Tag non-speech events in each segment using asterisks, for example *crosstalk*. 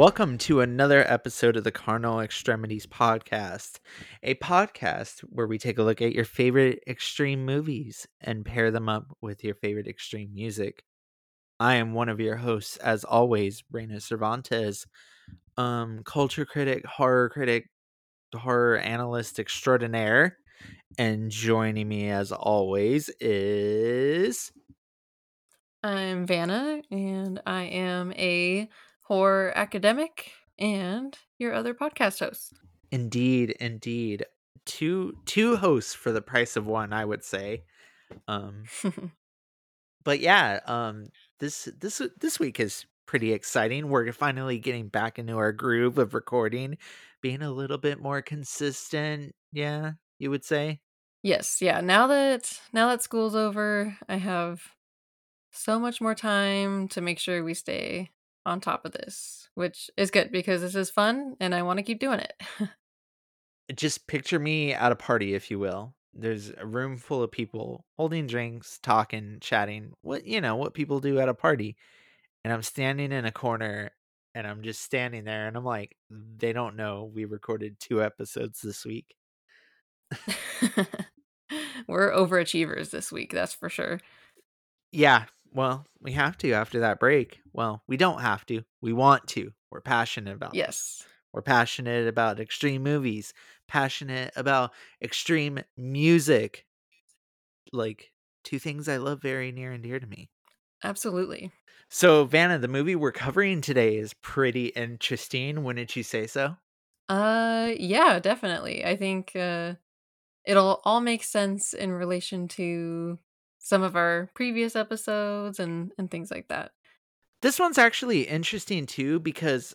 Welcome to another episode of the Carnal Extremities Podcast, a podcast where we take a look at your favorite extreme movies and pair them up with your favorite extreme music. I am one of your hosts, as always, Reyna Cervantes, um, culture critic, horror critic, horror analyst extraordinaire. And joining me, as always, is I'm Vannah, and I am a horror academic and your other podcast host. Indeed, indeed. Two two hosts for the price of one, I would say. Um *laughs* but yeah, um this this this week is pretty exciting. We're finally getting back into our groove of recording, being a little bit more consistent, yeah, you would say. yes, yeah. Now that now that school's over, I have so much more time to make sure we stay on top of this, which is good because this is fun and I want to keep doing it. *laughs* Just picture me at a party, if you will. There's a room full of people holding drinks, talking, chatting, what you know, what people do at a party. And I'm standing in a corner and I'm just standing there and I'm like, they don't know we recorded two episodes this week. *laughs* We're overachievers this week, that's for sure. Yeah, well, we have to after that break. Well, we don't have to. We want to. We're passionate about this. Yes. We're passionate about extreme movies, passionate about extreme music. Like two things I love very near and dear to me. Absolutely. So, Vannah, the movie we're covering today is pretty interesting. Wouldn't you say so? Uh yeah, definitely. I think uh it'll all make sense in relation to some of our previous episodes and and things like that. This one's actually interesting too because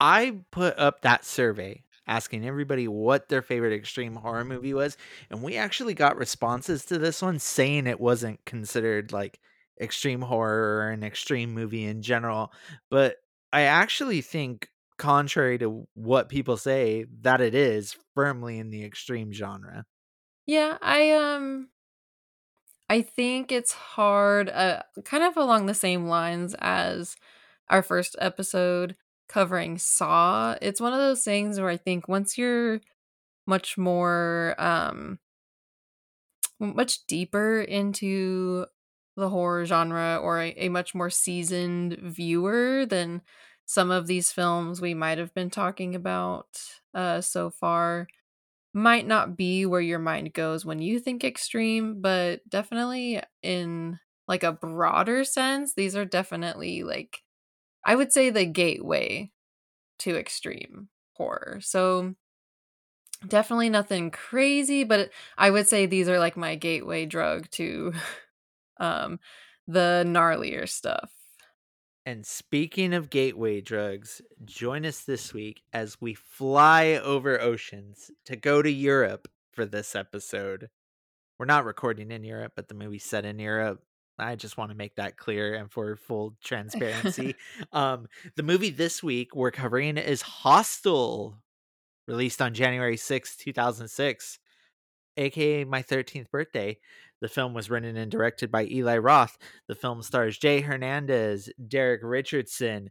I put up that survey asking everybody what their favorite extreme horror movie was, and we actually got responses to this one saying it wasn't considered like extreme horror or an extreme movie in general. But I actually think, contrary to what people say, that it is firmly in the extreme genre. Yeah, I um I think it's hard uh kind of along the same lines as our first episode covering Saw. It's one of those things where I think once you're much more um much deeper into the horror genre or a, a much more seasoned viewer than some of these films we might have been talking about uh so far might not be where your mind goes when you think extreme, but definitely in like a broader sense, these are definitely like I would say the gateway to extreme horror. So definitely nothing crazy, but I would say these are like my gateway drug to *laughs* um the gnarlier stuff. And speaking of gateway drugs, join us this week as we fly over oceans to go to Europe for this episode. We're not recording in Europe, but the movie's set in Europe. I just want to make that clear and for full transparency. *laughs* um, the movie this week we're covering is Hostel, released on January sixth, two 2006, aka my 13th birthday. The film was written and directed by Eli Roth. The film stars Jay Hernandez, Derek Richardson.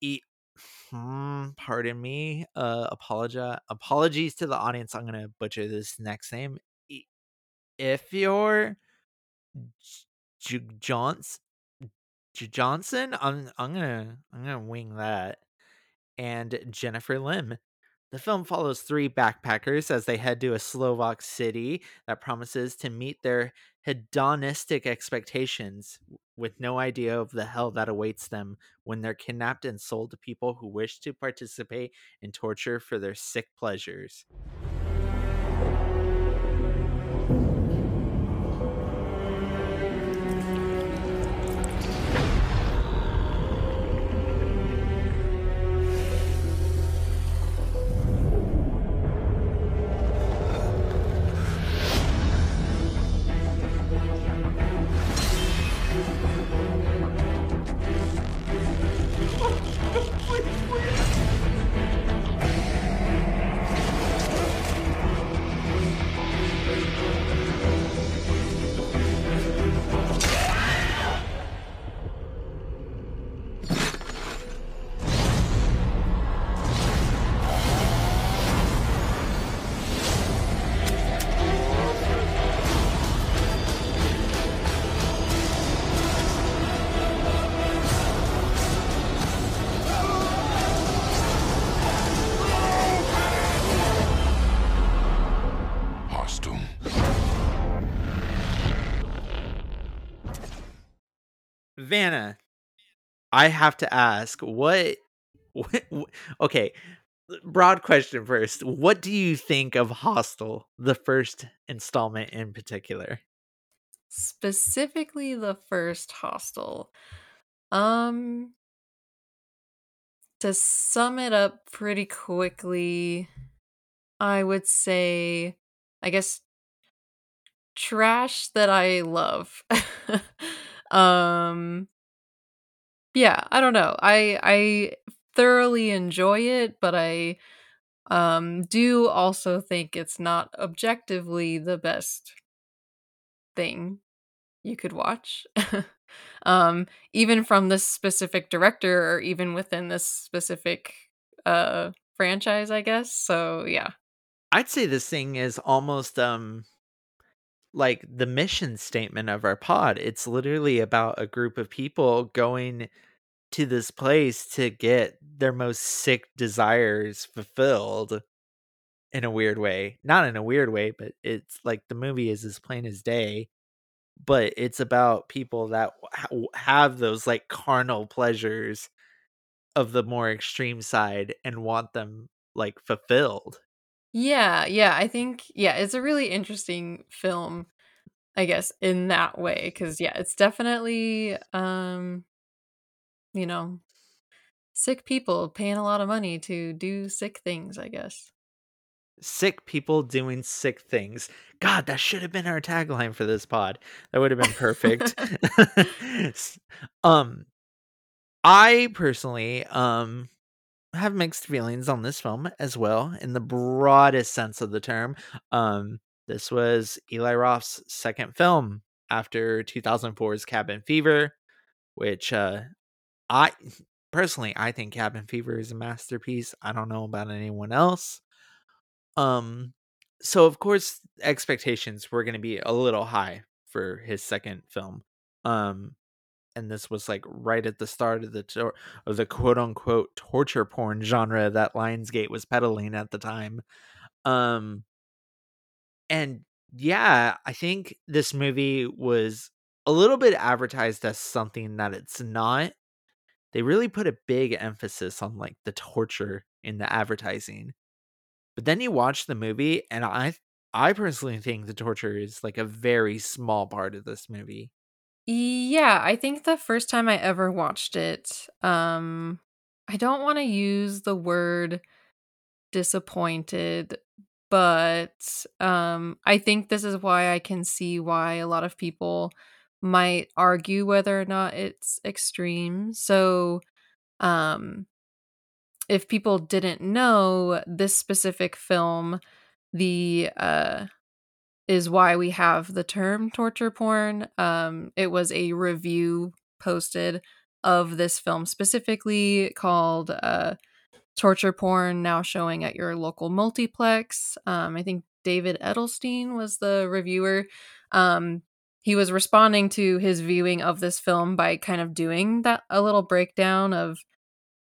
E- hmm, pardon me. Uh, apologize. Apologies to the audience. I'm gonna butcher this next name. E- if you're J- Johnson, Johnson, I'm I'm gonna I'm gonna wing that. And Jennifer Lim. The film follows three backpackers as they head to a Slovak city that promises to meet their hedonistic expectations with no idea of the hell that awaits them when they're kidnapped and sold to people who wish to participate in torture for their sick pleasures. I have to ask what, what, what okay, broad question first. What do you think of Hostel, the first installment in particular? Specifically the first Hostel. Um to sum it up pretty quickly, I would say I guess trash that I love. *laughs* um yeah, I don't know. I I thoroughly enjoy it, but I um do also think it's not objectively the best thing you could watch. *laughs* um even from this specific director or even within this specific uh franchise, I guess. So, yeah. I'd say this thing is almost um like the mission statement of our pod. It's literally about a group of people going to this place to get their most sick desires fulfilled in a weird way. Not in a weird way, but it's like the movie is as plain as day. But it's about people that ha- have those like carnal pleasures of the more extreme side and want them like fulfilled. Yeah, yeah, I think yeah, it's a really interesting film, I guess, in that way cuz yeah, it's definitely um you know, sick people paying a lot of money to do sick things, I guess. Sick people doing sick things. God, that should have been our tagline for this pod. That would have been perfect. *laughs* um I personally um have mixed feelings on this film as well in the broadest sense of the term. Um this was Eli Roth's second film after 2004's Cabin Fever, which uh I personally I think Cabin Fever is a masterpiece. I don't know about anyone else. Um so of course expectations were going to be a little high for his second film. Um and this was like right at the start of the tor- of the quote unquote torture porn genre that Lionsgate was peddling at the time. Um and yeah, I think this movie was a little bit advertised as something that it's not they really put a big emphasis on like the torture in the advertising. But then you watch the movie and I I personally think the torture is like a very small part of this movie. Yeah, I think the first time I ever watched it, um I don't want to use the word disappointed, but um I think this is why I can see why a lot of people might argue whether or not it's extreme. So, um, if people didn't know this specific film, the uh, is why we have the term torture porn. Um, it was a review posted of this film specifically called uh, torture porn now showing at your local multiplex. Um, I think David Edelstein was the reviewer. Um, he was responding to his viewing of this film by kind of doing that a little breakdown of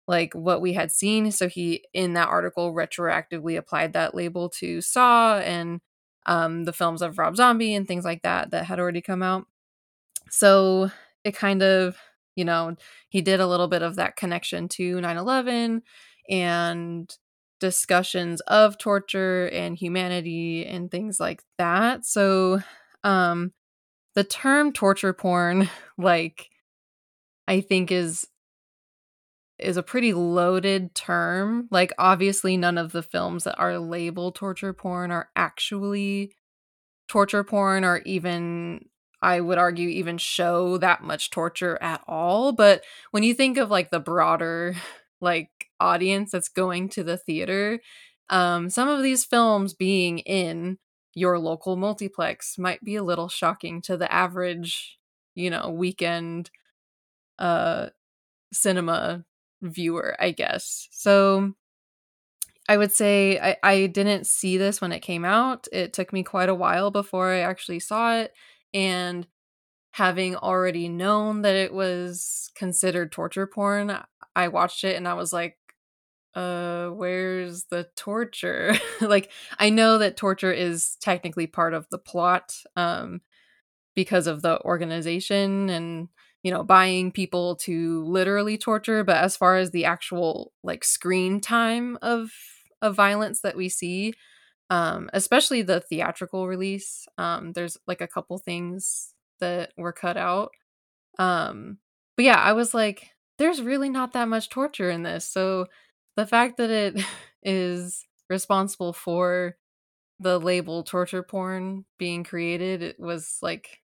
like what we had seen. So he in that article retroactively applied that label to saw and um the films of rob zombie and things like that that had already come out. So it kind of you know he did a little bit of that connection to 9-11 and discussions of torture and humanity and things like that. So um the term torture porn *laughs* like i think is is a pretty loaded term. Like obviously none of the films that are labeled torture porn are actually torture porn or even i would argue even show that much torture at all. But when you think of like the broader *laughs* like audience that's going to the theater um some of these films being in your local multiplex might be a little shocking to the average, you know, weekend uh cinema viewer, I guess. So I would say I, I didn't see this when it came out. It took me quite a while before I actually saw it. And having already known that it was considered torture porn, I watched it and I was like, uh where's the torture *laughs* like i know that torture is technically part of the plot um because of the organization and you know, buying people to literally torture, but as far as the actual like screen time of of violence that we see, um, especially the theatrical release, um, there's like a couple things that were cut out. Um, but yeah, I was like, there's really not that much torture in this. So the fact that it *laughs* is responsible for the label torture porn being created, it was like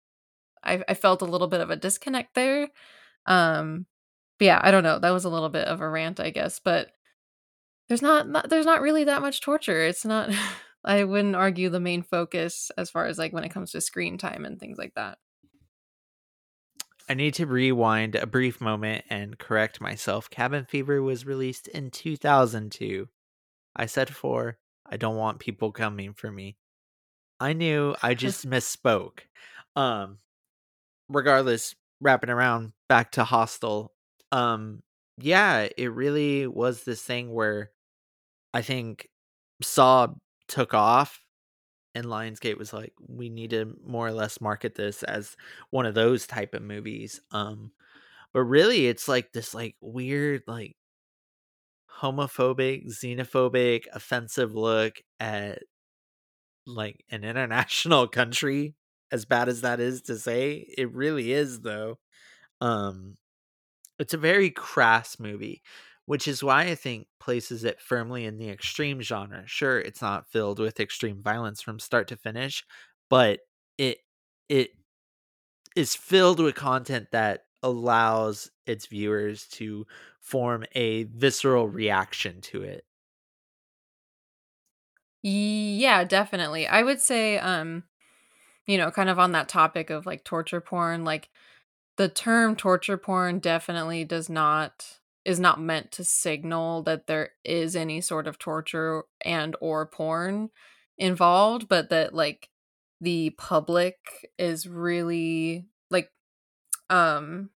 I, I felt a little bit of a disconnect there. Um, but yeah, I don't know. That was a little bit of a rant, I guess. But there's not, not there's not really that much torture. It's not. *laughs* I wouldn't argue the main focus as far as like when it comes to screen time and things like that. I need to rewind a brief moment and correct myself. Cabin Fever was released in 2002. I said four. I don't want people coming for me. I knew I *laughs* just misspoke. Um regardless, wrapping around back to Hostel. Um yeah, it really was this thing where I think Saw took off and Lionsgate was like, we need to more or less market this as one of those type of movies. Um, but really, it's like this like weird like homophobic, xenophobic, offensive look at like an international *laughs* country. As bad as that is to say, it really is though. Um, it's a very crass movie which is why I think places it firmly in the extreme genre. Sure, it's not filled with extreme violence from start to finish, but it it is filled with content that allows its viewers to form a visceral reaction to it. Yeah, definitely. I would say um you know, kind of on that topic of like torture porn, like the term torture porn definitely does not is not meant to signal that there is any sort of torture and or porn involved but that like the public is really like um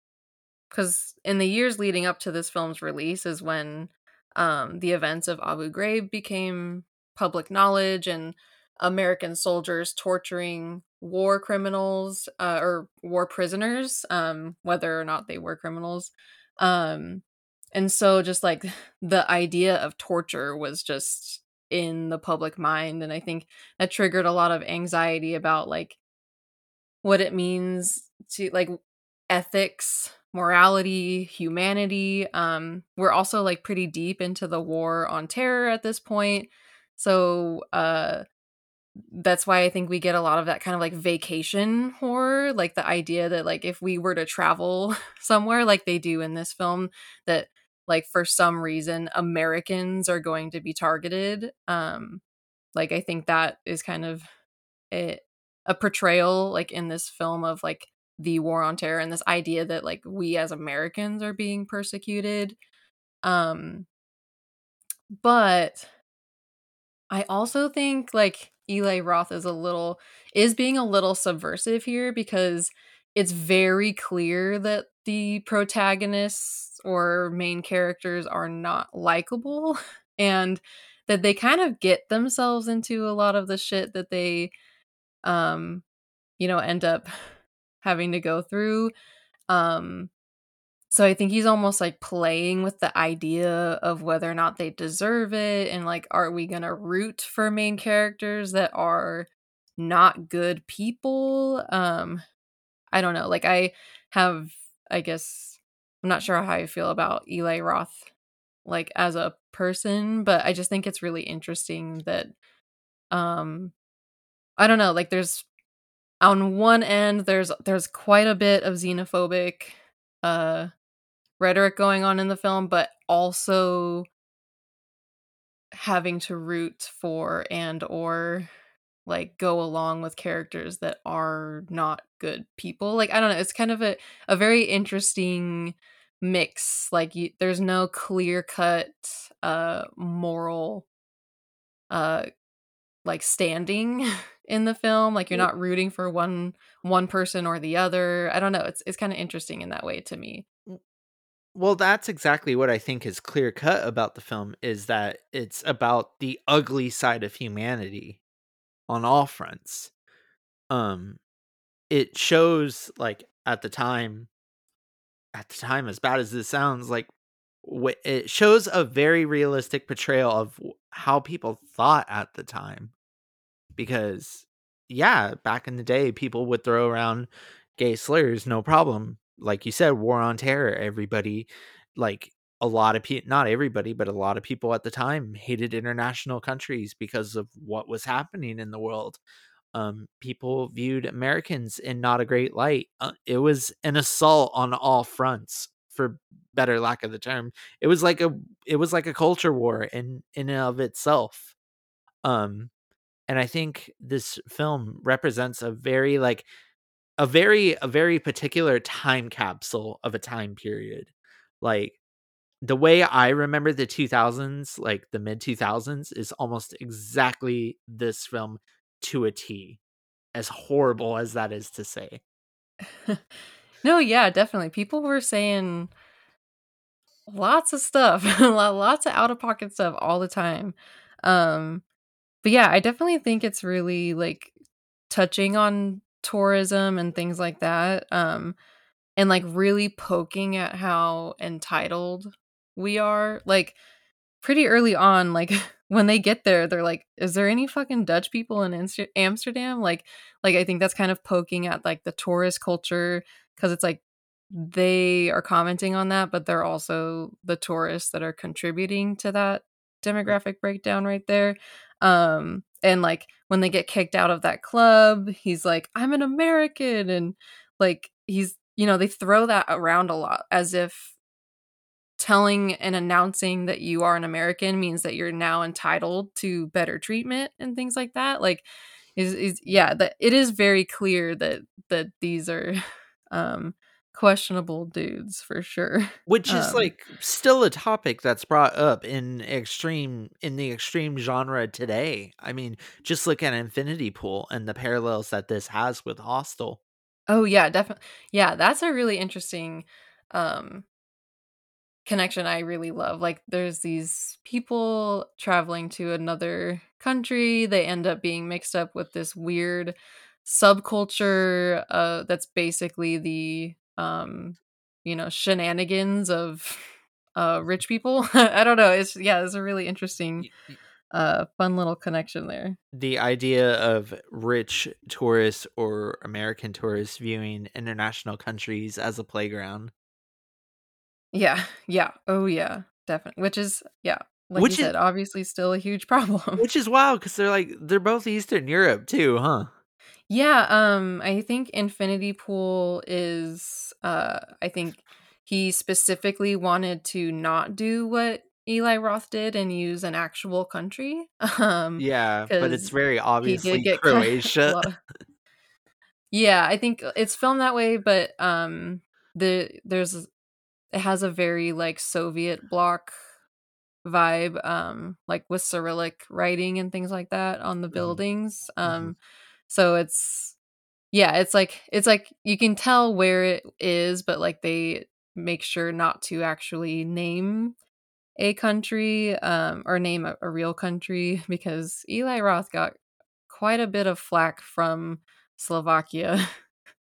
cuz in the years leading up to this film's release is when um the events of Abu Ghraib became public knowledge and American soldiers torturing war criminals uh, or war prisoners um whether or not they were criminals um and so just like *laughs* the idea of torture was just in the public mind and I think that triggered a lot of anxiety about like what it means to like ethics, morality, humanity. Um we're also like pretty deep into the war on terror at this point. So uh that's why I think we get a lot of that kind of like vacation horror, like the idea that like if we were to travel *laughs* somewhere like they do in this film that like for some reason Americans are going to be targeted. Um like I think that is kind of a, a portrayal like in this film of like the war on terror and this idea that like we as Americans are being persecuted. Um but I also think like Eli Roth is a little is being a little subversive here because it's very clear that the protagonists or main characters are not likable *laughs* and that they kind of get themselves into a lot of the shit that they um you know end up *laughs* having to go through um so i think he's almost like playing with the idea of whether or not they deserve it and like are we going to root for main characters that are not good people um I don't know. Like I have I guess I'm not sure how I feel about Eli Roth like as a person, but I just think it's really interesting that um I don't know, like there's on one end there's there's quite a bit of xenophobic uh rhetoric going on in the film, but also having to root for and or like go along with characters that are not good people. Like I don't know, it's kind of a a very interesting mix. Like you, there's no clear cut uh moral uh like standing *laughs* in the film. Like you're not rooting for one one person or the other. I don't know. It's it's kind of interesting in that way to me. Well, that's exactly what I think is clear cut about the film is that it's about the ugly side of humanity on all fronts. Um it shows like at the time at the time, as bad as this sounds, like it shows a very realistic portrayal of how people thought at the time. Because, yeah, back in the day, people would throw around gay slurs, no problem. Like you said, war on terror. Everybody, like a lot of people, not everybody, but a lot of people at the time hated international countries because of what was happening in the world. Um, people viewed Americans in not a great light. Uh, it was an assault on all fronts, for better lack of the term. It was like a it was like a culture war in in and of itself. Um, and I think this film represents a very like a very a very particular time capsule of a time period. Like the way I remember the 2000s, like the mid 2000s, is almost exactly this film to a T. As horrible as that is to say. *laughs* no, yeah, definitely. People were saying lots of stuff, *laughs* lots of out of pocket stuff all the time. Um, but yeah, I definitely think it's really like touching on tourism and things like that. Um, and like really poking at how entitled we are. Like pretty early on, like *laughs* when they get there, they're like, "Is there any fucking Dutch people in Amsterdam?" Like, like I think that's kind of poking at like the tourist culture because it's like they are commenting on that, but they're also the tourists that are contributing to that demographic breakdown right there. Um, and like when they get kicked out of that club, he's like, I'm an American. And like he's, you know, they throw that around a lot as if telling and announcing that you are an American means that you're now entitled to better treatment and things like that. Like, is is yeah, that it is very clear that that these are *laughs* um questionable dudes for sure. Which is um, like still a topic that's brought up in extreme in the extreme genre today. I mean, just look at Infinity Pool and the parallels that this has with Hostel. Oh yeah, definitely. Yeah, that's a really interesting um connection I really love. Like there's these people traveling to another country, they end up being mixed up with this weird subculture uh that's basically the um you know shenanigans of uh rich people *laughs* i don't know it's yeah it's a really interesting uh fun little connection there the idea of rich tourists or american tourists viewing international countries as a playground yeah yeah oh yeah definitely which is yeah like which you said obviously still a huge *laughs* problem which is wild because they're like they're both eastern europe too huh yeah, um, I think Infinity Pool is uh I think he specifically wanted to not do what Eli Roth did and use an actual country. Um Yeah, but it's very obviously *laughs* Croatia. Of, yeah, I think it's filmed that way, but um the there's it has a very like Soviet bloc vibe um like with cyrillic writing and things like that on the mm-hmm. buildings. Mm-hmm. Um mm-hmm so it's yeah, it's like it's like you can tell where it is, but like they make sure not to actually name a country um, or name a, a real country *laughs* because Eli Roth got quite a bit of flack from Slovakia *laughs*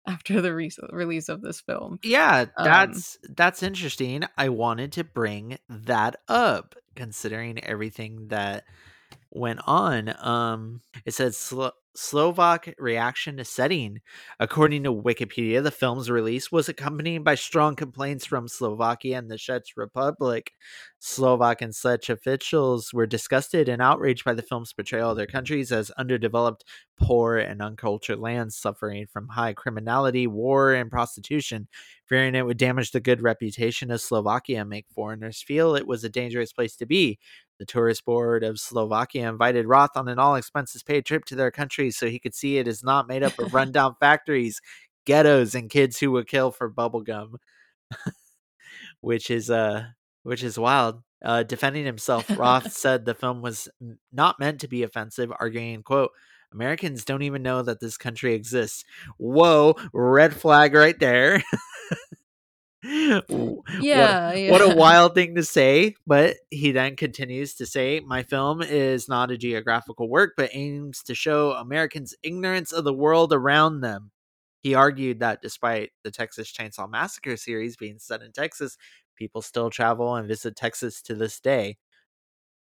after the re- release of this film. Yeah, that's um, that's interesting. I wanted to bring that up considering everything that went on. Um, it says Slo- Slovak reaction to setting. According to Wikipedia, the film's release was accompanied by strong complaints from Slovakia and the Czech Republic. Slovak and Czech officials were disgusted and outraged by the film's portrayal of their countries as underdeveloped, poor, and uncultured lands suffering from high criminality, war, and prostitution. Fearing it would damage the good reputation of Slovakia and make foreigners feel it was a dangerous place to be. The tourist board of Slovakia invited Roth on an all expenses paid trip to their country so he could see it is not made up of *laughs* rundown factories, ghettos, and kids who would kill for bubblegum. *laughs* which is uh which is wild. Uh, defending himself, Roth *laughs* said the film was not meant to be offensive, arguing, quote, Americans don't even know that this country exists. Whoa, red flag right there. Yeah, what, yeah. what a *laughs* wild thing to say. But he then continues to say, My film is not a geographical work, but aims to show Americans' ignorance of the world around them. he argued that despite the Texas Chainsaw Massacre series being set in Texas, people still travel and visit Texas to this day.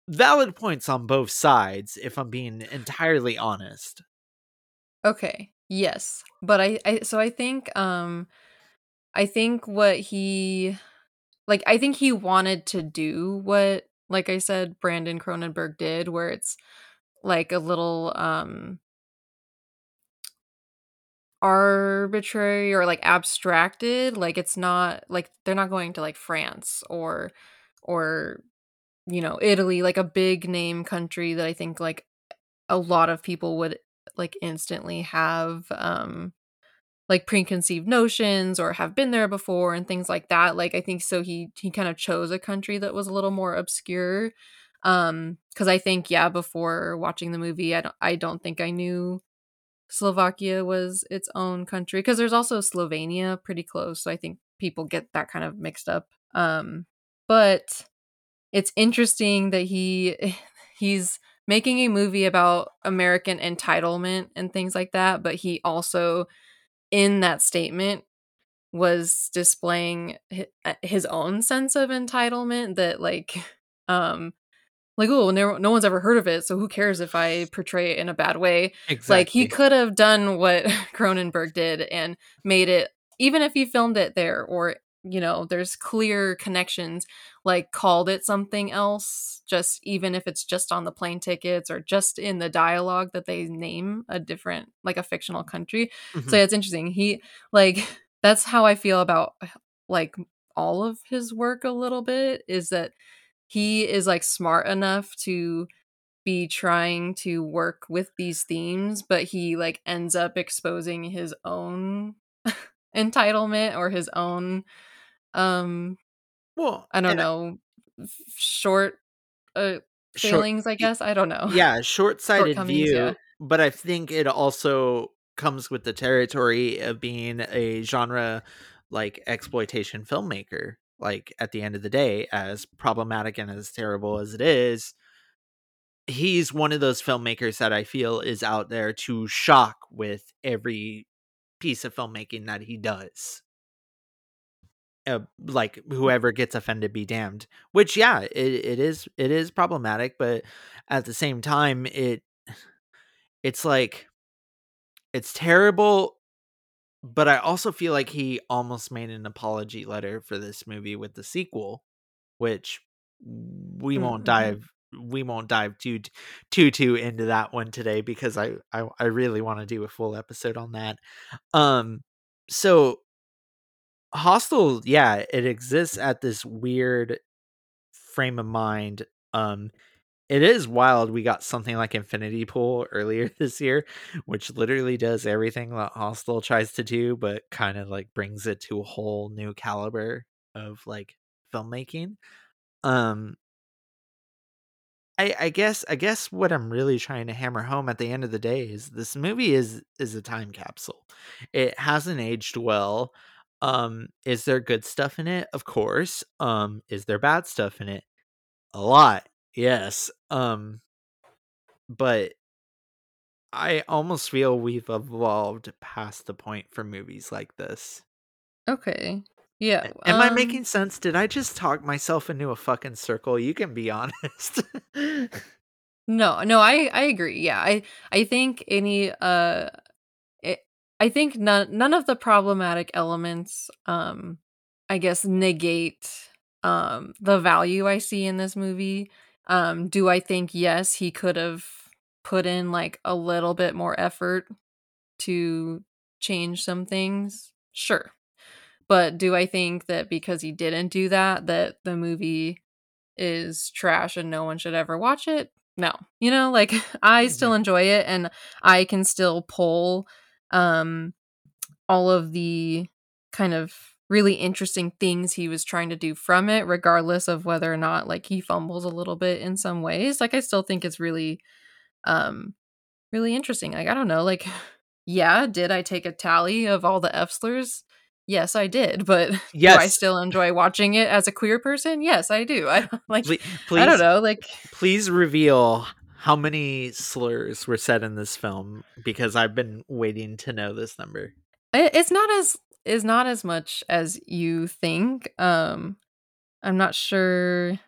Valid points on both sides, if I'm being entirely honest. Okay. Yes. But I, I so I think um I think what he like I think he wanted to do what like I said Brandon Cronenberg did where it's like a little um arbitrary or like abstracted like it's not like they're not going to like France or or you know Italy like a big name country that I think like a lot of people would like instantly have um like preconceived notions or have been there before and things like that like i think so he he kind of chose a country that was a little more obscure um cuz i think yeah before watching the movie i don't i don't think i knew slovakia was its own country cuz there's also slovenia pretty close so i think people get that kind of mixed up um but it's interesting that he *laughs* he's making a movie about american entitlement and things like that but he also in that statement was displaying uh, his own sense of entitlement that like *laughs* um like oh no, no one's ever heard of it so who cares if i *laughs* portray it in a bad way exactly. like he could have done what *laughs* cronenberg did and made it even if he filmed it there or you know there's clear connections like called it something else just even if it's just on the plane tickets or just in the dialogue that they name a different like a fictional country mm-hmm. so it's interesting he like *laughs* that's how i feel about like all of his work a little bit is that he is like smart enough to be trying to work with these themes but he like ends up exposing his own *laughs* entitlement or his own um well i don't know short uh failings short, i guess i don't know yeah short-sighted view yeah. but i think it also comes with the territory of being a genre like exploitation filmmaker like at the end of the day as problematic and as terrible as it is he's one of those filmmakers that i feel is out there to shock with every piece of filmmaking that he does uh, like whoever gets offended be damned which yeah it, it is it is problematic but at the same time it it's like it's terrible but i also feel like he almost made an apology letter for this movie with the sequel which we won't mm-hmm. dive we won't dive too too too into that one today because i i, I really want to do a full episode on that um so Hostel, yeah, it exists at this weird frame of mind. Um, it is wild. We got something like Infinity Pool *laughs* earlier this year, which literally does everything that Hostel tries to do, but kind of like brings it to a whole new caliber of like filmmaking. Um, I, I guess I guess what I'm really trying to hammer home at the end of the day is this movie is is a time capsule. It hasn't aged well. Um, is there good stuff in it? Of course. Um, is there bad stuff in it? A lot. Yes. Um, but I almost feel we've evolved past the point for movies like this. Okay. Yeah. Am um, I making sense? Did I just talk myself into a fucking circle? You can be *laughs* honest. *laughs* no, no, I I agree. Yeah. I I think any uh I think none none of the problematic elements um I guess negate um the value I see in this movie. Um do I think yes, he could have put in like a little bit more effort to change some things? Sure. But do I think that because he didn't do that that the movie is trash and no one should ever watch it? No. You know, like *laughs* I still mm-hmm. enjoy it and I can still pull um all of the kind of really interesting things he was trying to do from it regardless of whether or not like he fumbles a little bit in some ways like i still think it's really um really interesting like i don't know like *laughs* yeah did i take a tally of all the f slurs yes i did but yes. *laughs* do i still enjoy watching it as a queer person yes i do i like please, i don't know like please reveal how many slurs were said in this film because I've been waiting to know this number. It's not as is not as much as you think. Um, I'm not sure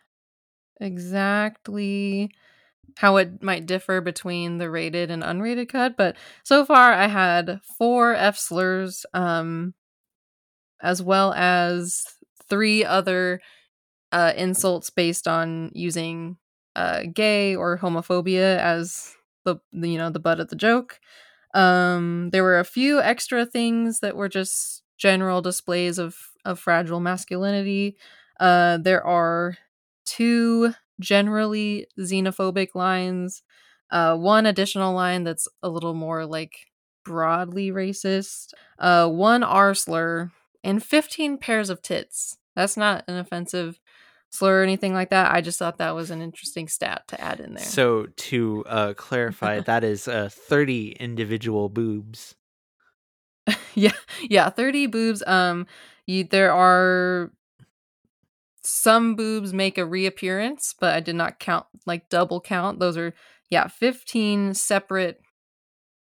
exactly how it might differ between the rated and unrated cut, but so far I had four F slurs, um, as well as three other uh, insults based on using uh, gay or homophobia as the, the you know the butt of the joke. Um, there were a few extra things that were just general displays of of fragile masculinity. Uh, there are two generally xenophobic lines, uh, one additional line that's a little more like broadly racist, uh, one R slur, and 15 pairs of tits. That's not an offensive slur or anything like that. I just thought that was an interesting stat to add in there. So to uh, clarify, *laughs* that is uh, 30 individual boobs. *laughs* yeah, yeah, 30 boobs. Um, you, there are some boobs make a reappearance, but I did not count like double count. Those are yeah, 15 separate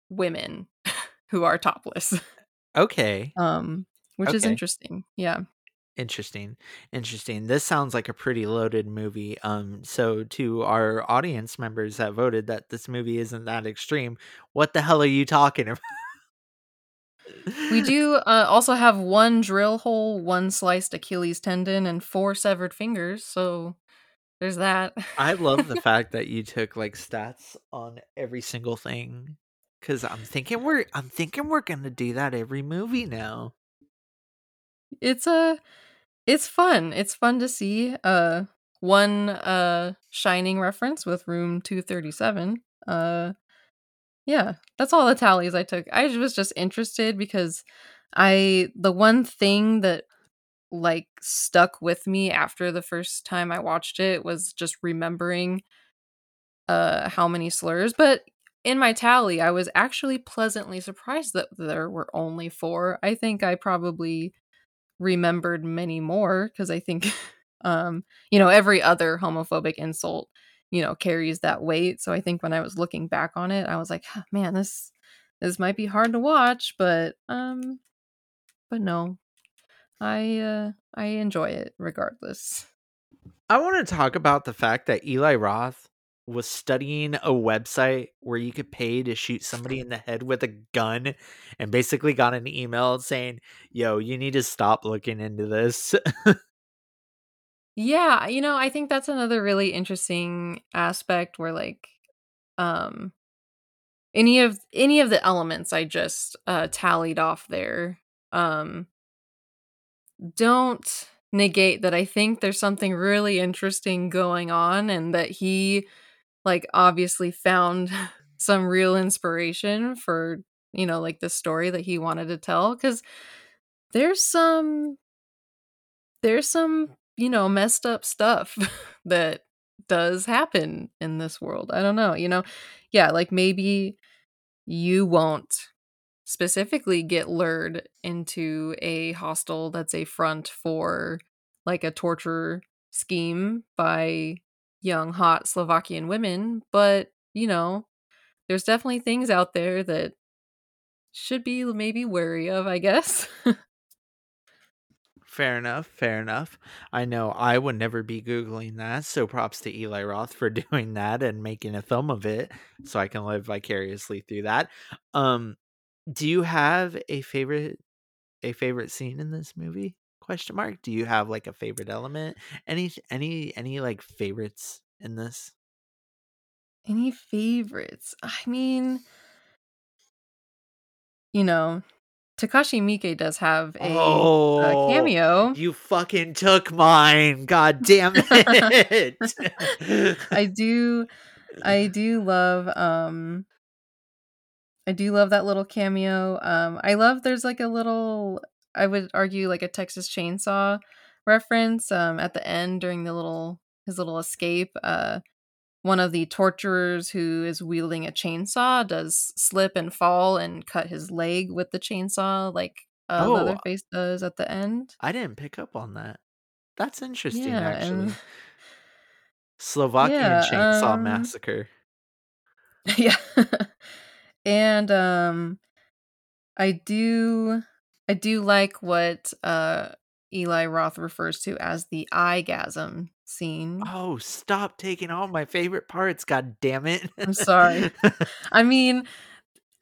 women *laughs* who are topless. Okay. Um, which is interesting. Yeah. Interesting. Interesting. This sounds like a pretty loaded movie. Um so to our audience members that voted that this movie isn't that extreme, what the hell are you talking about? We *laughs* do uh, also have one drill hole, one sliced Achilles tendon, and four severed fingers. So there's that. I love the *laughs* fact that you took like stats on every single thing cuz I'm thinking we're I'm thinking we're going to do that every movie now. it's a it's fun. It's fun to see uh one uh shining reference with room 237 uh yeah that's all the tallies i took. I was just interested because i the one thing that like stuck with me after the first time i watched it was just remembering uh how many slurs but in my tally i was actually pleasantly surprised that there were only four. I think i probably remembered many more because I think, *laughs* um, you know, every other homophobic insult, you know, carries that weight. So I think when I was looking back on it, I was like, "Huh, man, this this might be hard to watch, but um, but no, I uh, I enjoy it regardless. I want to talk about the fact that Eli Roth was studying a website where you could pay to shoot somebody in the head with a gun and basically got an email saying, "Yo, you need to stop looking into this." *laughs* Yeah, you know, I think that's another really interesting aspect where like um any of any of the elements I just uh tallied off there um don't negate that I think there's something really interesting going on and that he like obviously found *laughs* some real inspiration for you know like the story that he wanted to tell cuz there's some there's some you know messed up stuff *laughs* that does happen in this world. I don't know, you know. Yeah, like maybe you won't specifically get lured into a hostel that's a front for like a torture scheme by young hot Slovakian women, but you know, there's definitely things out there that should be maybe wary of, I guess. *laughs* fair enough, fair enough. I know I would never be googling that, so props to Eli Roth for *laughs* doing that and making a film of it so I can live vicariously through that. Um do you have a favorite a favorite scene in this movie? Question mark. Do you have like a favorite element? Any any any like favorites in this? Any favorites? I mean, you know, Takashi Miike does have a, a Oh, cameo. you fucking took mine. God damn it. *laughs* I do I do love um I do love that little cameo. Um I love there's like a little I would argue like a Texas Chainsaw reference um at the end during the little his little escape. Uh one of the torturers who is wielding a chainsaw does slip and fall and cut his leg with the chainsaw like uh, Oh, Leatherface does at the end. I didn't pick up on that. That's interesting Yeah, actually. and Slovakian yeah, Chainsaw um Massacre. *laughs* yeah. and um I do I do like what uh Eli Roth refers to as the eyegasm scene. Oh, stop taking all my favorite parts, god damn it. I'm sorry. *laughs* I mean,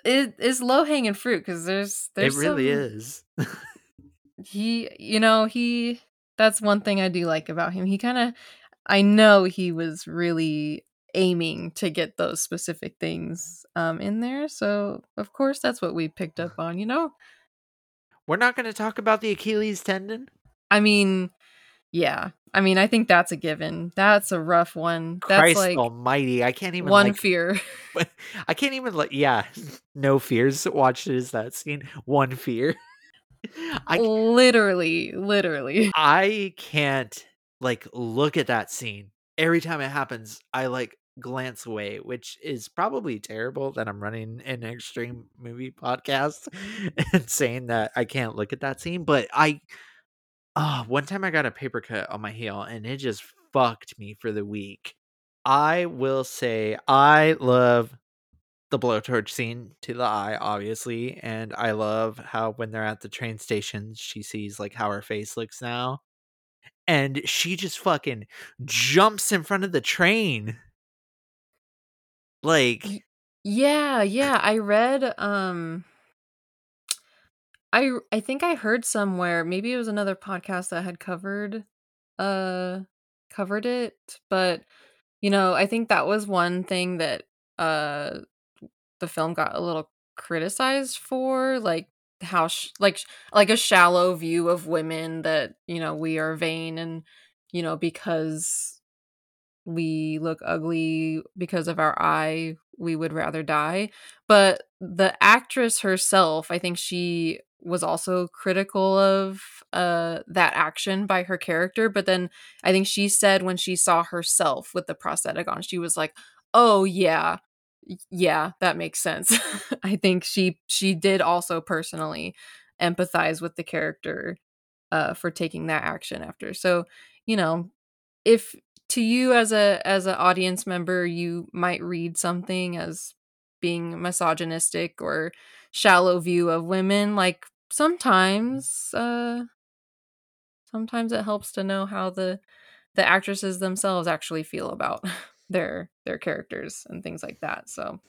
it is low hanging fruit because there's it really some- is. *laughs* he you know he that's one thing i do like about him he kind of i know he was really aiming to get those specific things um in there so of course that's what we picked up *sighs* on you know We're not going to talk about the Achilles tendon. i mean yeah i mean i think that's a given that's a rough one that's Christ like almighty. I can't even one like fear *laughs* *laughs* I can't even like yeah, *laughs* no fears. Watched it as that scene. One fear. I literally literally I can't like look at that scene. Every time it happens, I like glance away, which is probably terrible that I'm running an mm-hmm. extreme movie podcast *laughs* and saying that I can't look at that scene, but I oh, one time I got a paper cut on my heel and it just fucked me for the week. I will say I love the blowtorch scene to the eye, obviously, and I love how when they're at the train station, she sees like how her face looks now, and she just fucking jumps in front of the train, like Yeah, yeah. I read um I I think I heard somewhere, maybe it was another podcast that had covered uh covered it, but you know, I think that was one thing that uh the film got a little criticized for, like how sh- like like a shallow view of women that, you know, we are vain and you know, because we look ugly because of our eye, we would rather die. But the actress herself, I think she was also critical of uh that action by her character, but then I think she said when she saw herself with the prosthetic on, she was like, "Oh yeah. Yeah, that makes sense." *laughs* I think she she did also personally empathize with the character uh for taking that action after. So, you know, if to you as a as an audience member you might read something as being misogynistic or shallow view of women like sometimes uh sometimes it helps to know how the the actresses themselves actually feel about *laughs* their their characters and things like that so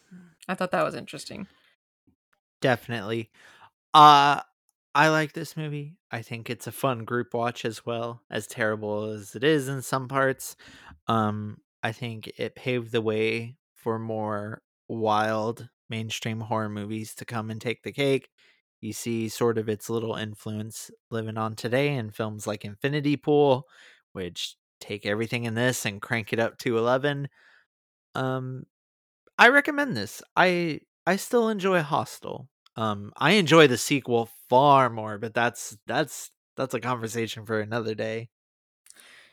i thought that was interesting definitely. Uh I like this movie. I think it's a fun group watch as well, as terrible as it is in some parts. Um, I think it paved the way for more wild mainstream horror movies to come and take the cake. You see sort of its little influence living on today in films like Infinity Pool, which take everything in this and crank it up to 11. Um I recommend this. I I still enjoy Hostel. Um I enjoy the sequel far more, but that's that's that's a conversation for another day.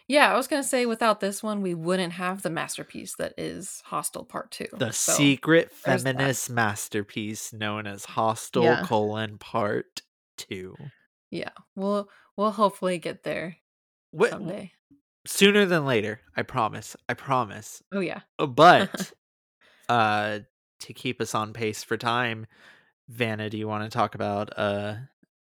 yeah i was gonna say without this one we wouldn't have the masterpiece that is hostel part two The so secret there's that. feminist masterpiece known as Hostel Yeah. colon part 2. yeah we'll we'll hopefully get there Wh- someday sooner than later, I promise. I promise. oh yeah Uh, But *laughs* uh to keep us on pace for time, Vannah, do you want to talk about uh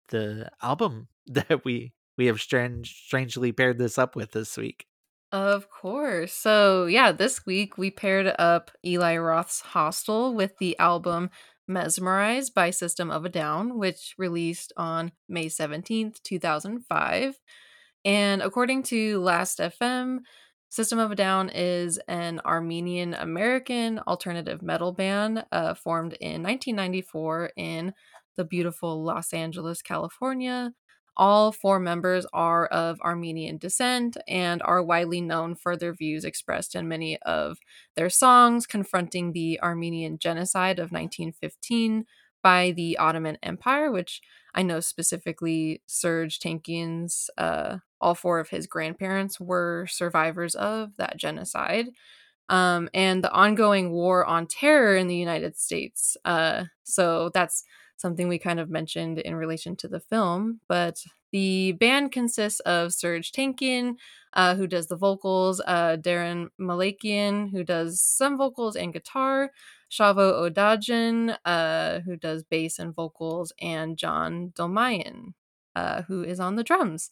the album *laughs* that we we have strange strangely paired this up with this week? Of course. So, yeah, this week we paired up Eli Roth's Hostel with the album Mesmerized by System of a Down, which released on May 17th, 2005. And according to Last FM, System of a Down is an Armenian American alternative metal band uh, formed in 1994 in the beautiful Los Angeles, California. All four members are of Armenian descent and are widely known for their views expressed in many of their songs confronting the Armenian genocide of 1915 by the Ottoman Empire, which I know specifically Serj Tankian's, uh, all four of his grandparents were survivors of that genocide. Um, and the ongoing war on terror in the United States. Uh, so that's something we kind of mentioned in relation to the film. But the band consists of Serj Tankian, uh, who does the vocals, uh, Daron Malakian, who does some vocals and guitar, Shavo Odadjian, uh, who does bass and vocals, and John Dolmayan, uh, who is on the drums.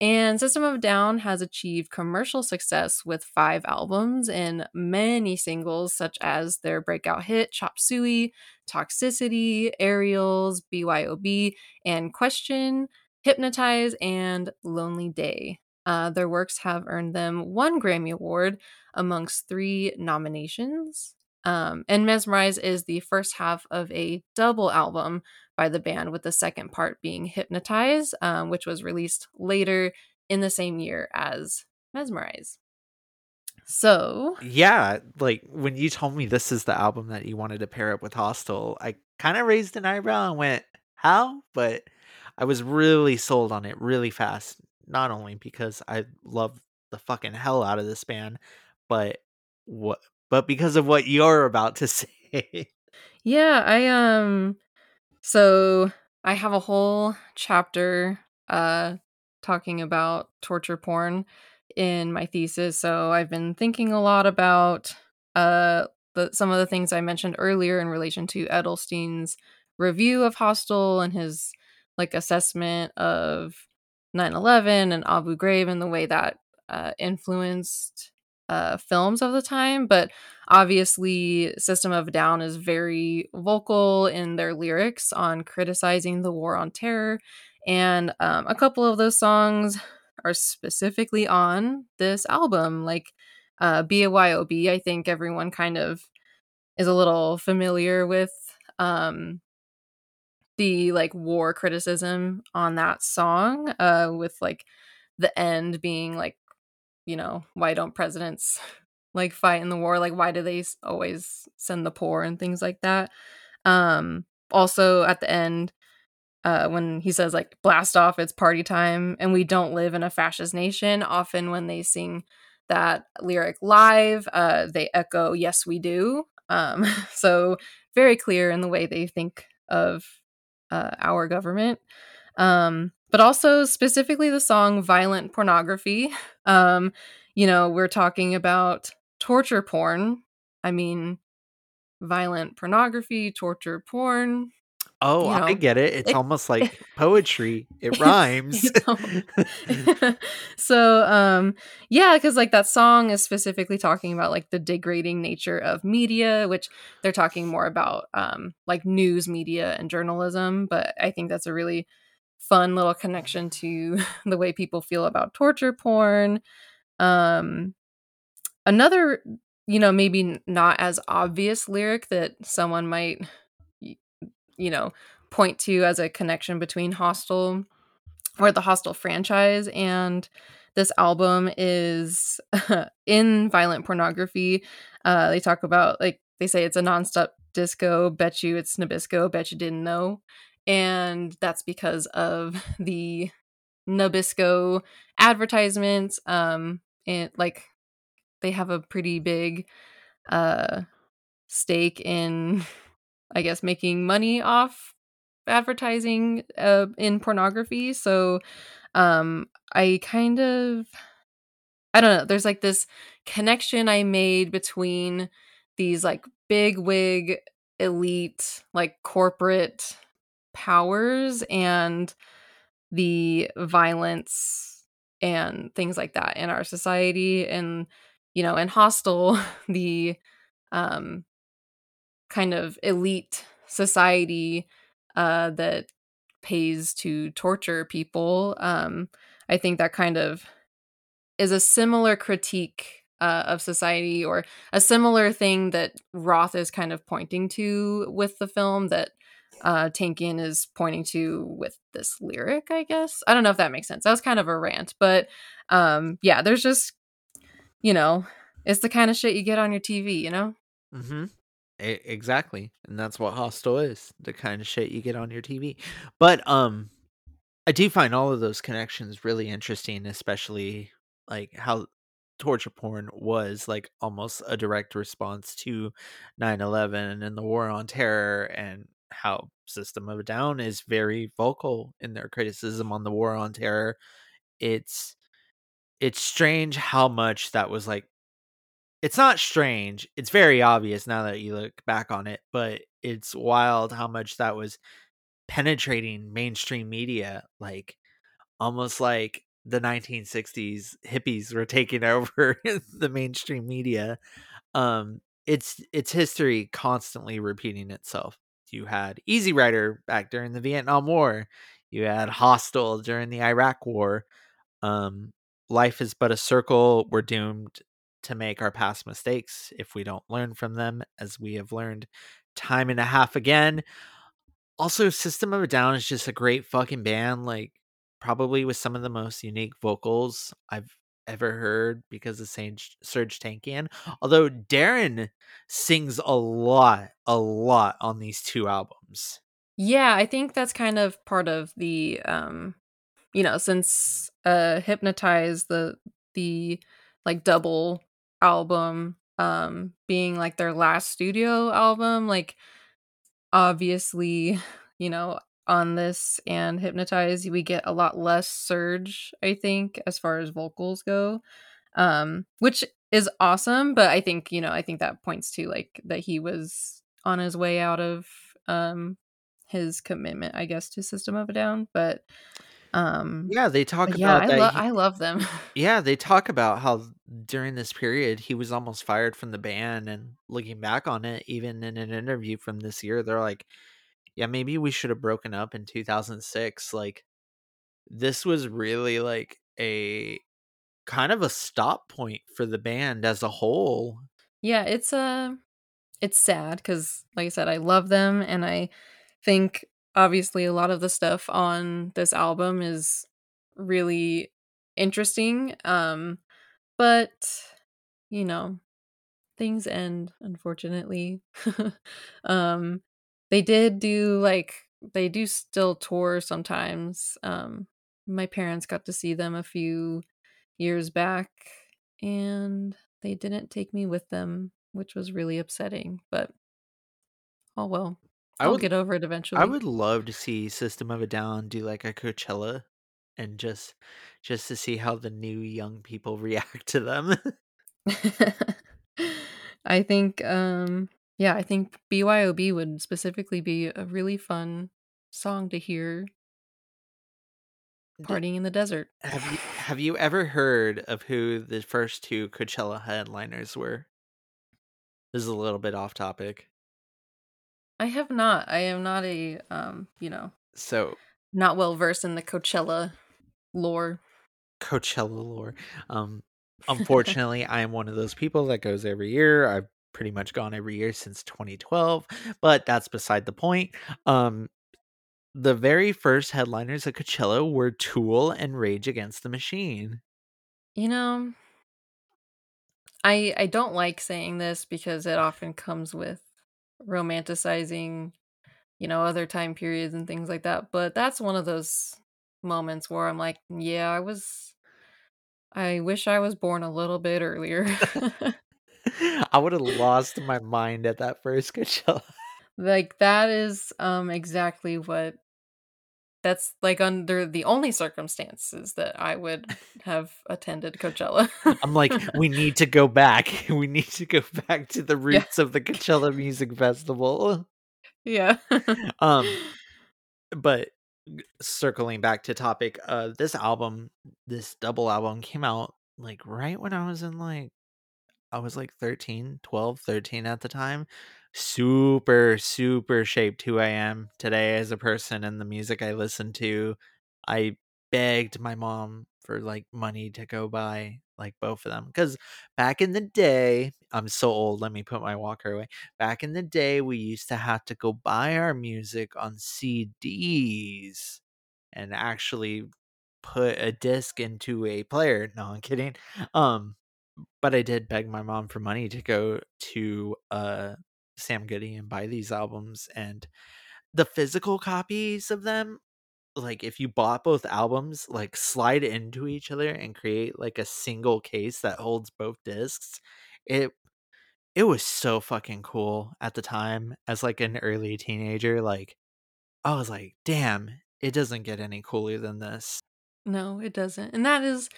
And System of Down has achieved commercial success with five albums and many singles, such as their breakout hit Chop Suey, Toxicity, Aerials, BYOB, and Question, Hypnotize, and Lonely Day. Uh, their works have earned them one Grammy Award amongst three nominations. Um, and Mezmerize is the first half of a double album by the band, with the second part being Hypnotize, um, which was released later in the same year as Mezmerize. So, yeah, like when you told me this is the album that you wanted to pair up with Hostel, I kind of raised an eyebrow and went, How? But I was really sold on it really fast. Not only because I love the fucking hell out of this band, but what but because of what you're about to *laughs* say. Yeah, I um so I have a whole chapter uh talking about torture porn in my thesis. So I've been thinking a lot about uh the some of the things I mentioned earlier in relation to Edelstein's review of Hostel and his like assessment of 9/11 and Abu Ghraib and the way that uh, influenced uh, films of the time, but obviously, System of a Down is very vocal in their lyrics on criticizing the war on terror. And um, a couple of those songs are specifically on this album, like uh, BYOB. I think everyone kind of is a little familiar with um, the like war criticism on that song, uh, with like the end being like you know, why don't presidents like fight in the war? Like, why do they always send the poor and things like that? Um, also, at the end, uh, when he says like blast off, it's party time, and we don't live in a fascist nation. Often, when they sing that lyric live, uh, they echo "Yes, we do." Um, *laughs* so very clear in the way they think of uh, our government. Um, but also specifically the song Violent Pornography. Um, you know, we're talking about torture porn. I mean, violent pornography, torture porn. Oh, you know, I get it. It's it, *laughs* almost like poetry. It rhymes. *laughs* *laughs* so, um, yeah, because like that song is specifically talking about like the degrading nature of media, which they're talking more about um, like news media and journalism. But I think that's a really fun little connection to *laughs* the way people feel about torture porn. Um, another, you know, maybe not as obvious lyric that someone might, you know, point to as a connection between Hostel or the Hostel franchise and this album is *laughs* in violent pornography. Uh, they talk about like they say it's a nonstop disco. Bet you it's Nabisco. Bet you didn't know and that's because of *laughs* the Nabisco advertisements. Um, and like they have a pretty big uh stake in, I guess, making money off advertising uh, in pornography. So, um, I kind of, I don't know. There's like this connection I made between these like big wig elite like corporate powers and the violence and things like that in our society and you know in hostel *laughs* the um kind of elite society uh that pays to torture people um i think that kind of is a similar critique uh, of society or a similar thing that roth is kind of pointing to with the film that uh Tankian is pointing to with this lyric, I guess. I don't know if that makes sense. That was kind of a rant, but um yeah, there's just you know, it's the kind of shit you get on your TV, you know? Mm-hmm. exactly. And that's what Hostel is. The kind of shit you get on your TV. But um I do find all of those connections really interesting, especially like how torture porn was like almost a direct response to 9/11 and the war on terror and how System of a Down is very vocal in their criticism on the war on terror. It's it's strange how much that was like it's not strange. It's very obvious now that you look back on it, but it's wild how much that was penetrating mainstream media like almost like the 1960s hippies were taking *laughs* over the mainstream media um it's it's history constantly repeating itself you had easy rider back during the vietnam war you had hostel during the iraq war um life is but a circle we're doomed to make our past mistakes if we don't learn from them as we have learned time and a half again. Also system of a down is just a great fucking band like probably with some of the most unique vocals i've ever heard because of Sage, Serj Tankian. Although Daron sings a lot, a lot on these two albums. Yeah, I think that's kind of part of the um you know, since uh Hypnotize the the like double album um being like their last studio album, like obviously, you know, on this and Hypnotize we get a lot less Serj I think, as far as vocals go. Um which is awesome, but I think, you know, I think that points to like that he was on his way out of um his commitment, I guess, to System of a Down, but um yeah, they talk yeah, about I, lo- he- I love them. *laughs* yeah, they talk about how during this period he was almost fired from the band, and looking back on it, even in an interview from this year, they're like, "Yeah, maybe we should have broken up in 2006." Like, this was really like a kind of a stop point for the band as a whole. yeah, it's uh it's sad because like I said, I love them and I think obviously a lot of the stuff on this album is really interesting. Um but you know, things end unfortunately. *laughs* um they did do like they do still tour sometimes. Um my parents got to see them a few years back and they didn't take me with them, which was really upsetting, but oh well. I I'll get over it eventually. I would love to see System of a Down do like a Coachella, and just, just to see how the new young people *laughs* react to them. *laughs* I think um yeah, I think BYOB would specifically be a really fun song to hear partying in the desert. Have you have you ever heard of who the first two Coachella headliners were? This is a little bit off topic. I have not. I am not a um, you know, So not well versed in the Coachella lore. Coachella lore. Um, *laughs* unfortunately, I am one of those people that goes every year. I've pretty much gone every year since 2012, but that's beside the point. Um, the very first headliners at Coachella were Tool and Rage Against the Machine. You know, I I don't like saying this because it often comes with romanticizing, you know, other time periods and things like that, but that's one of those moments where I'm like, yeah, I was I wish I was born a little bit earlier. *laughs* *laughs* I would have lost my mind at that first *laughs* Coachella. like that is um exactly what that's like under the only circumstances that I would have attended Coachella. I'm like, *laughs* we need to go back. *laughs* We need to go back to the roots of the Coachella Music Festival. yeah. Um, but circling back to topic, uh, this album, this double album came out like right when I was in like, I was like 13, 12, 13 at the time. Super, super shaped who I am today as a person and the music I listen to. I begged my mom for like money to go buy like both of them because back in the day, I'm so old. Let me put my walker away. Back in the day, we used to have to go buy our music on CDs and actually put a disc into a player. No, I'm kidding. Um, but I did beg my mom for money to go to uh Sam Goody and buy these albums and the physical copies of them like if you bought both albums like slide into each other and create like a single case that holds both discs it it was so fucking cool at the time as like an early teenager. Like, I was like, damn, it doesn't get any cooler than this. No, it doesn't. And that is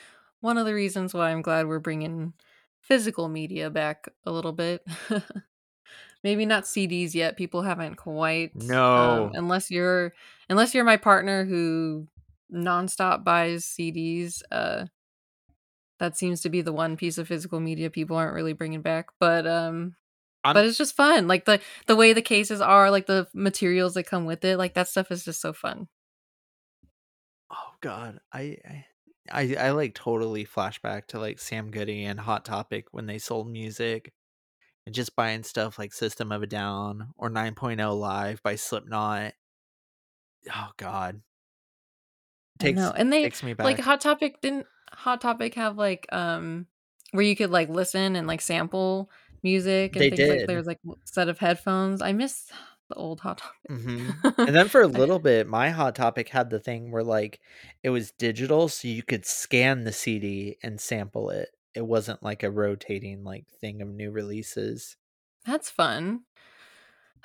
one of the reasons why I'm glad we're bringing physical media back a little bit. *laughs* Maybe not CDs yet. People haven't quite No. um, unless you're unless you're my partner who nonstop buys CDs. Uh, that seems to be the one piece of physical media people aren't really bringing back. But um, I'm- but it's just fun. Like the the way the cases are, like the materials that come with it, like that stuff is just so fun. Oh god, I, I I I like totally flashback to like Sam Goody and Hot Topic when they sold music and just buying stuff like System of a Down or 9.0 Live by Slipknot. Oh god. Know. And they takes me back. like Hot Topic didn't Hot Topic have like um where you could like listen and like sample music and They things like did. there's like a set of headphones. I miss the old Hot Topic. hmm And then for a *laughs* little bit, my Hot Topic had the thing where like it was digital, so you could scan the CD and sample it. It wasn't like a rotating like thing of new releases. That's fun.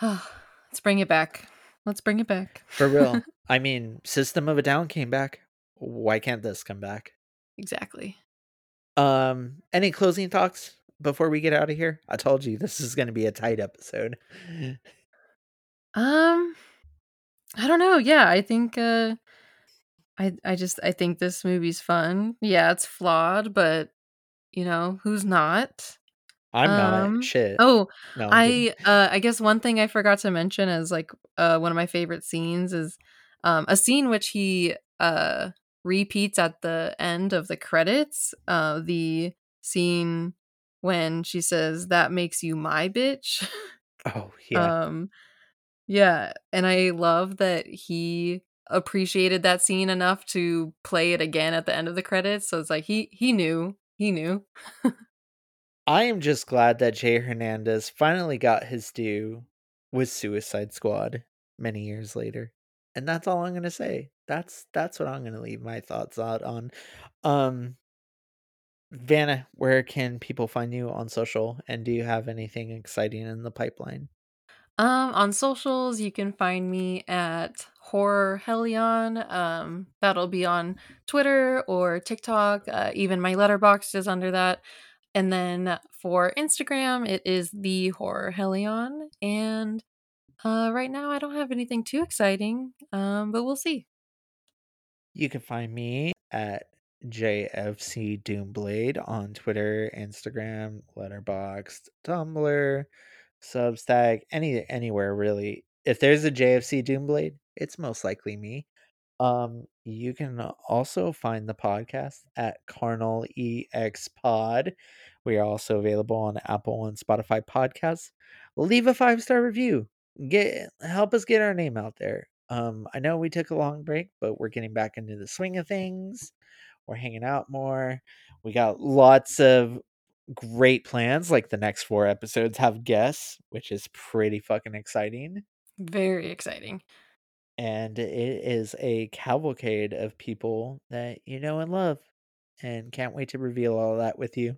Oh, Let's bring it back. Let's bring it back. For real. *laughs* I mean, System of a Down came back. Why can't this come back? exactly. Um, any closing thoughts before we get out of here? I told you this is going to be a tight episode. *laughs* Um I don't know. Yeah, I think uh I I just I think this movie's fun. Yeah, it's flawed, but you know, who's not? I'm Um, not shit. Oh, no. I uh I guess one thing I forgot to mention is like uh one of my favorite scenes is um a scene which he uh repeats at the end of the credits. Uh the scene when she says that makes you my bitch. oh *laughs* yeah. Um yeah, and I love that he appreciated that scene enough to play it again at the end of the credits. So it's like he he knew. He knew. *laughs* I am just glad that Jay Hernandez finally got his due with Suicide Squad many years later. And that's all I'm gonna say. That's that's what I'm gonna leave my thoughts out on. Um Vannah, where can people find you on social? And do you have anything exciting in the pipeline? Um, on socials, you can find me at Horror Helion. Um, that'll be on Twitter or TikTok. Uh, even my Letterboxd is under that. And then for Instagram, it is the Horror Helion. And uh, right now, I don't have anything too exciting, um, but we'll see. You can find me at JFC Doomblade on Twitter, Instagram, Letterboxd, Tumblr, Substack, any anywhere really. If there's a JFC Doomblade, it's most likely me. Um, you can also find the podcast at Carnal EX Pod. We are also available on Apple and Spotify podcasts. Leave a five star review. Get help us get our name out there. Um, I know we took a long break, but we're getting back into the swing of things. We're hanging out more. We got lots of great plans. Like the next four episodes have guests, which is pretty fucking exciting. Very exciting. And it is a cavalcade of people that you know and love. And can't wait to reveal all that with you.